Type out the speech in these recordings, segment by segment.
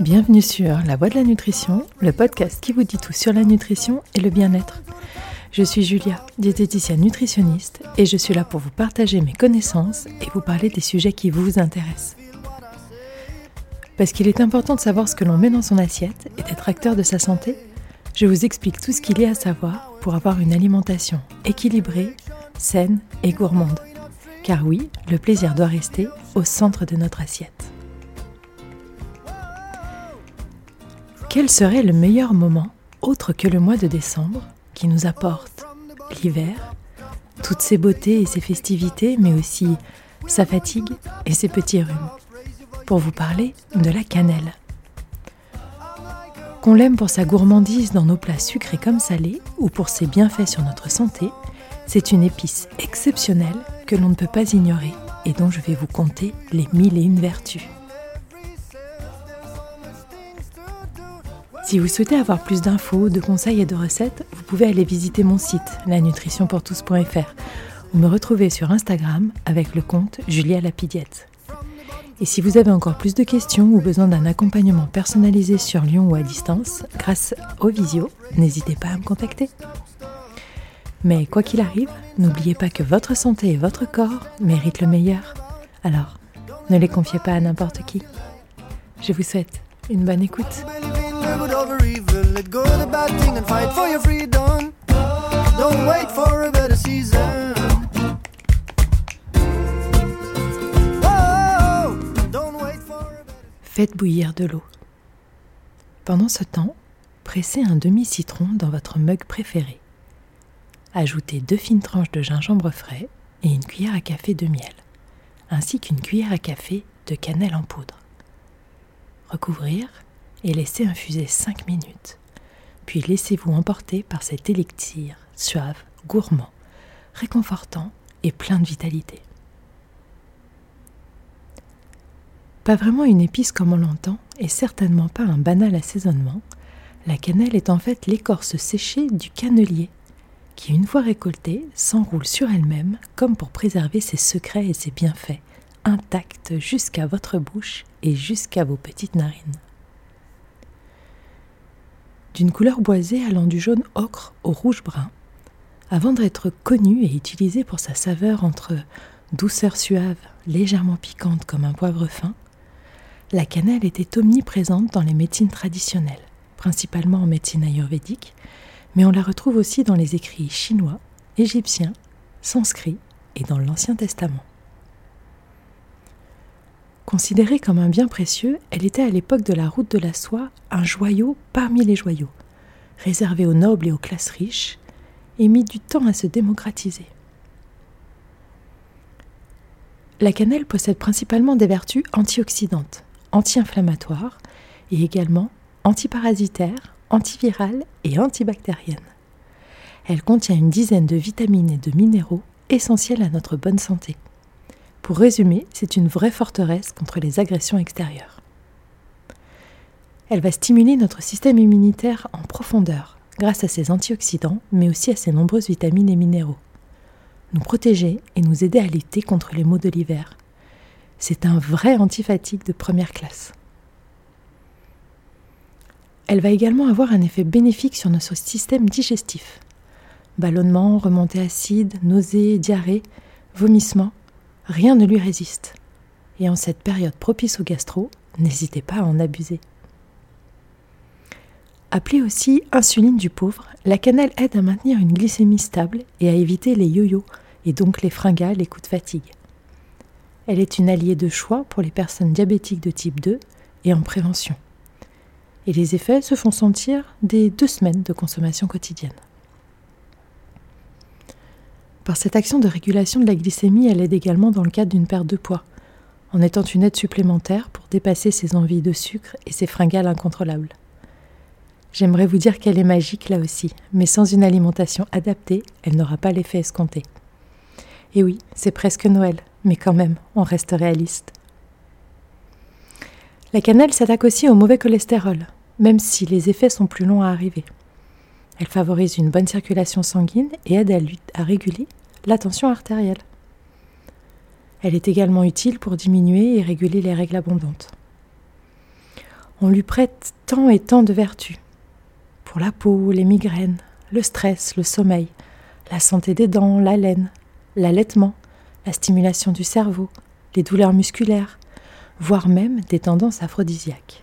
Bienvenue sur La Voix de la Nutrition, le podcast qui vous dit tout sur la nutrition et le bien-être. Je suis Julia, diététicienne nutritionniste, et je suis là pour vous partager mes connaissances et vous parler des sujets qui vous intéressent. Parce qu'il est important de savoir ce que l'on met dans son assiette et d'être acteur de sa santé, je vous explique tout ce qu'il y a à savoir pour avoir une alimentation équilibrée, saine et gourmande. Car oui, le plaisir doit rester au centre de notre assiette. Quel serait le meilleur moment, autre que le mois de décembre, qui nous apporte l'hiver, toutes ses beautés et ses festivités, mais aussi sa fatigue et ses petits rhumes, pour vous parler de la cannelle. Qu'on l'aime pour sa gourmandise dans nos plats sucrés comme salés, ou pour ses bienfaits sur notre santé, c'est une épice exceptionnelle que l'on ne peut pas ignorer et dont je vais vous conter les mille et une vertus. Si vous souhaitez avoir plus d'infos, de conseils et de recettes, vous pouvez aller visiter mon site lanutritionpourtous.fr ou me retrouver sur Instagram avec le compte Julia Lapidiette. Et si vous avez encore plus de questions ou besoin d'un accompagnement personnalisé sur Lyon ou à distance, grâce au visio, n'hésitez pas à me contacter. Mais quoi qu'il arrive, n'oubliez pas que votre santé et votre corps méritent le meilleur. Alors, ne les confiez pas à n'importe qui. Je vous souhaite une bonne écoute. Faites bouillir de l'eau. Pendant ce temps, pressez un demi-citron dans votre mug préféré. Ajoutez deux fines tranches de gingembre frais et une cuillère à café de miel, ainsi qu'une cuillère à café de cannelle en poudre. Recouvrir et laissez infuser 5 minutes. Puis laissez-vous emporter par cet élixir suave, gourmand, réconfortant et plein de vitalité. Pas vraiment une épice comme on l'entend, et certainement pas un banal assaisonnement, la cannelle est en fait l'écorce séchée du cannelier, qui une fois récoltée s'enroule sur elle-même comme pour préserver ses secrets et ses bienfaits, intacts jusqu'à votre bouche et jusqu'à vos petites narines d'une couleur boisée allant du jaune ocre au rouge brun, avant d'être connue et utilisée pour sa saveur entre douceur suave, légèrement piquante comme un poivre fin, la cannelle était omniprésente dans les médecines traditionnelles, principalement en médecine ayurvédique, mais on la retrouve aussi dans les écrits chinois, égyptiens, sanscrits et dans l'Ancien Testament. Considérée comme un bien précieux, elle était à l'époque de la route de la soie un joyau parmi les joyaux, réservé aux nobles et aux classes riches, et mit du temps à se démocratiser. La cannelle possède principalement des vertus antioxydantes, anti-inflammatoires et également antiparasitaires, antivirales et antibactériennes. Elle contient une dizaine de vitamines et de minéraux essentiels à notre bonne santé. Pour résumer, c'est une vraie forteresse contre les agressions extérieures. Elle va stimuler notre système immunitaire en profondeur grâce à ses antioxydants, mais aussi à ses nombreuses vitamines et minéraux. Nous protéger et nous aider à lutter contre les maux de l'hiver. C'est un vrai antifatigue de première classe. Elle va également avoir un effet bénéfique sur notre système digestif. Ballonnement, remontée acide, nausées, diarrhée, vomissements, rien ne lui résiste. Et en cette période propice au gastro, n'hésitez pas à en abuser. Appelée aussi insuline du pauvre, la cannelle aide à maintenir une glycémie stable et à éviter les yo-yo et donc les fringales et coups de fatigue. Elle est une alliée de choix pour les personnes diabétiques de type 2 et en prévention. Et les effets se font sentir dès deux semaines de consommation quotidienne. Par cette action de régulation de la glycémie, elle aide également dans le cadre d'une perte de poids, en étant une aide supplémentaire pour dépasser ses envies de sucre et ses fringales incontrôlables. J'aimerais vous dire qu'elle est magique là aussi, mais sans une alimentation adaptée, elle n'aura pas l'effet escompté. Et oui, c'est presque Noël, mais quand même, on reste réaliste. La cannelle s'attaque aussi au mauvais cholestérol, même si les effets sont plus longs à arriver. Elle favorise une bonne circulation sanguine et aide à, réguler la tension artérielle. Elle est également utile pour diminuer et réguler les règles abondantes. On lui prête tant et tant de vertus. Pour la peau, les migraines, le stress, le sommeil, la santé des dents, la laine, l'allaitement, la stimulation du cerveau, les douleurs musculaires, voire même des tendances aphrodisiaques.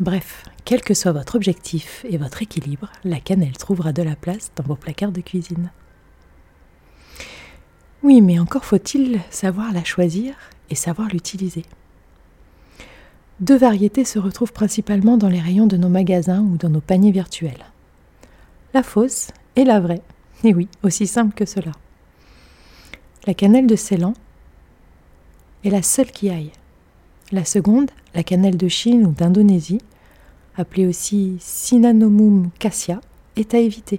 Bref, quel que soit votre objectif et votre équilibre, la cannelle trouvera de la place dans vos placards de cuisine. Oui, mais encore faut-il savoir la choisir et savoir l'utiliser. Deux variétés se retrouvent principalement dans les rayons de nos magasins ou dans nos paniers virtuels. La fausse et la vraie. Et oui, aussi simple que cela. La cannelle de Ceylan est la seule qui aille. La seconde, la cannelle de Chine ou d'Indonésie, appelée aussi Sinanomum cassia, est à éviter.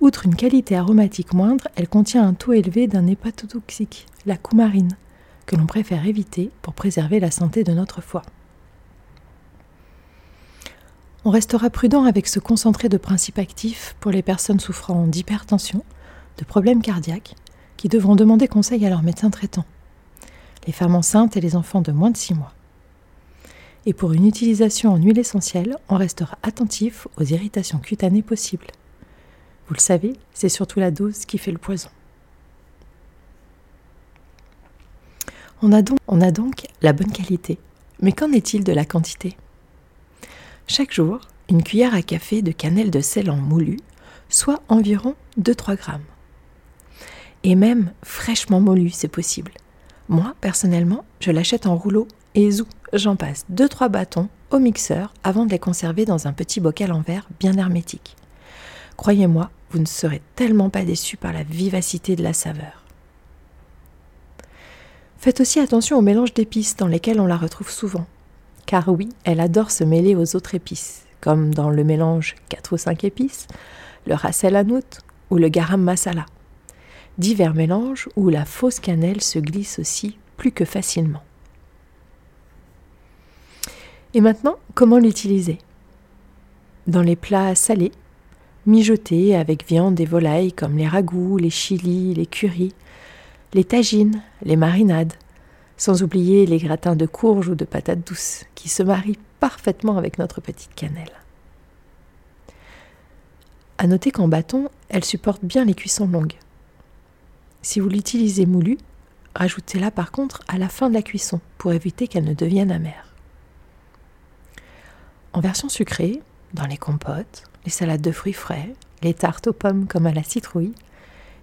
Outre une qualité aromatique moindre, elle contient un taux élevé d'un hépatotoxique, la coumarine, que l'on préfère éviter pour préserver la santé de notre foie. On restera prudent avec ce concentré de principes actifs pour les personnes souffrant d'hypertension, de problèmes cardiaques, qui devront demander conseil à leur médecin traitant, les femmes enceintes et les enfants de moins de 6 mois. Et pour une utilisation en huile essentielle, on restera attentif aux irritations cutanées possibles. Vous le savez, c'est surtout la dose qui fait le poison. On a donc, la bonne qualité. Mais qu'en est-il de la quantité? Chaque jour, une cuillère à café de cannelle de sel en moulu, soit environ 2-3 grammes. Et même fraîchement moulu, c'est possible. Moi, personnellement, je l'achète en rouleau et zou, j'en passe 2-3 bâtons au mixeur avant de les conserver dans un petit bocal en verre bien hermétique. Croyez-moi, vous ne serez tellement pas déçus par la vivacité de la saveur. Faites aussi attention au mélange d'épices dans lesquels on la retrouve souvent. Car oui, elle adore se mêler aux autres épices, comme dans le mélange 4 ou 5 épices, le ras el hanout ou le garam masala. Divers mélanges où la fausse cannelle se glisse aussi plus que facilement. Et maintenant, comment l'utiliser? Dans les plats salés, mijotés avec viande et volailles comme les ragoûts, les chilis, les currys, les tagines, les marinades, sans oublier les gratins de courges ou de patates douces qui se marient parfaitement avec notre petite cannelle. À noter qu'en bâton, elle supporte bien les cuissons longues. Si vous l'utilisez moulue, rajoutez-la par contre à la fin de la cuisson pour éviter qu'elle ne devienne amère. En version sucrée, dans les compotes, les salades de fruits frais, les tartes aux pommes comme à la citrouille,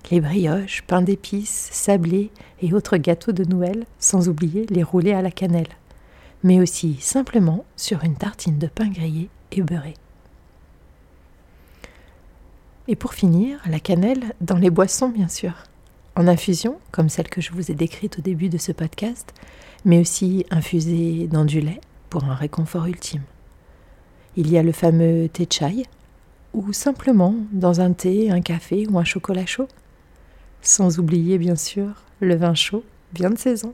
les brioches, pain d'épices, sablés et autres gâteaux de Noël, sans oublier les roulés à la cannelle, mais aussi simplement sur une tartine de pain grillé et beurré. Et pour finir, la cannelle dans les boissons, bien sûr. En infusion, comme celle que je vous ai décrite au début de ce podcast, mais aussi infusée dans du lait pour un réconfort ultime. Il y a le fameux thé chai, ou simplement dans un thé, un café ou un chocolat chaud. Sans oublier bien sûr le vin chaud, bien de saison.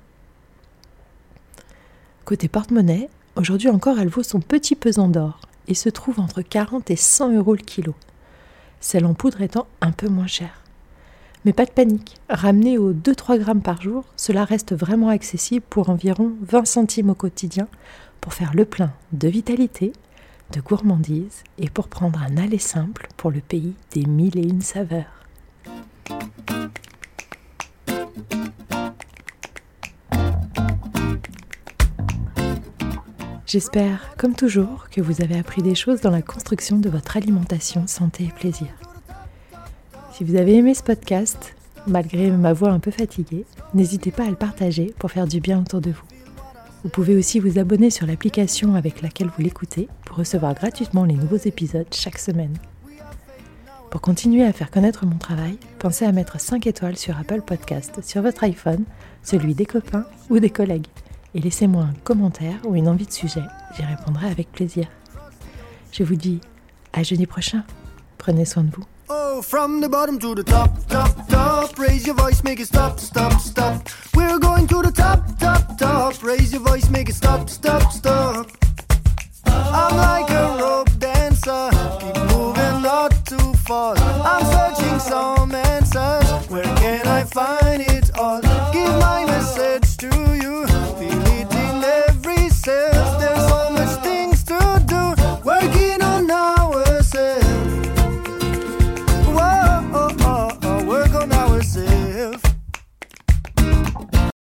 Côté porte-monnaie, aujourd'hui encore elle vaut son petit pesant d'or et se trouve entre 40 et 100 euros le kilo. Celle en poudre étant un peu moins chère. Mais pas de panique, ramenée aux 2-3 grammes par jour, cela reste vraiment accessible pour environ 20 centimes au quotidien pour faire le plein de vitalité, de gourmandise et pour prendre un aller simple pour le pays des mille et une saveurs. J'espère, comme toujours, que vous avez appris des choses dans la construction de votre alimentation, santé et plaisir. Si vous avez aimé ce podcast, malgré ma voix un peu fatiguée, n'hésitez pas à le partager pour faire du bien autour de vous. Vous pouvez aussi vous abonner sur l'application avec laquelle vous l'écoutez pour recevoir gratuitement les nouveaux épisodes chaque semaine. Pour continuer à faire connaître mon travail, pensez à mettre 5 étoiles sur Apple Podcast sur votre iPhone, celui des copains ou des collègues et laissez-moi un commentaire ou une envie de sujet, j'y répondrai avec plaisir. Je vous dis à jeudi prochain. Prenez soin de vous. I'm like a rope dancer. Keep moving, not too fast. I'm searching some answers. Where can I find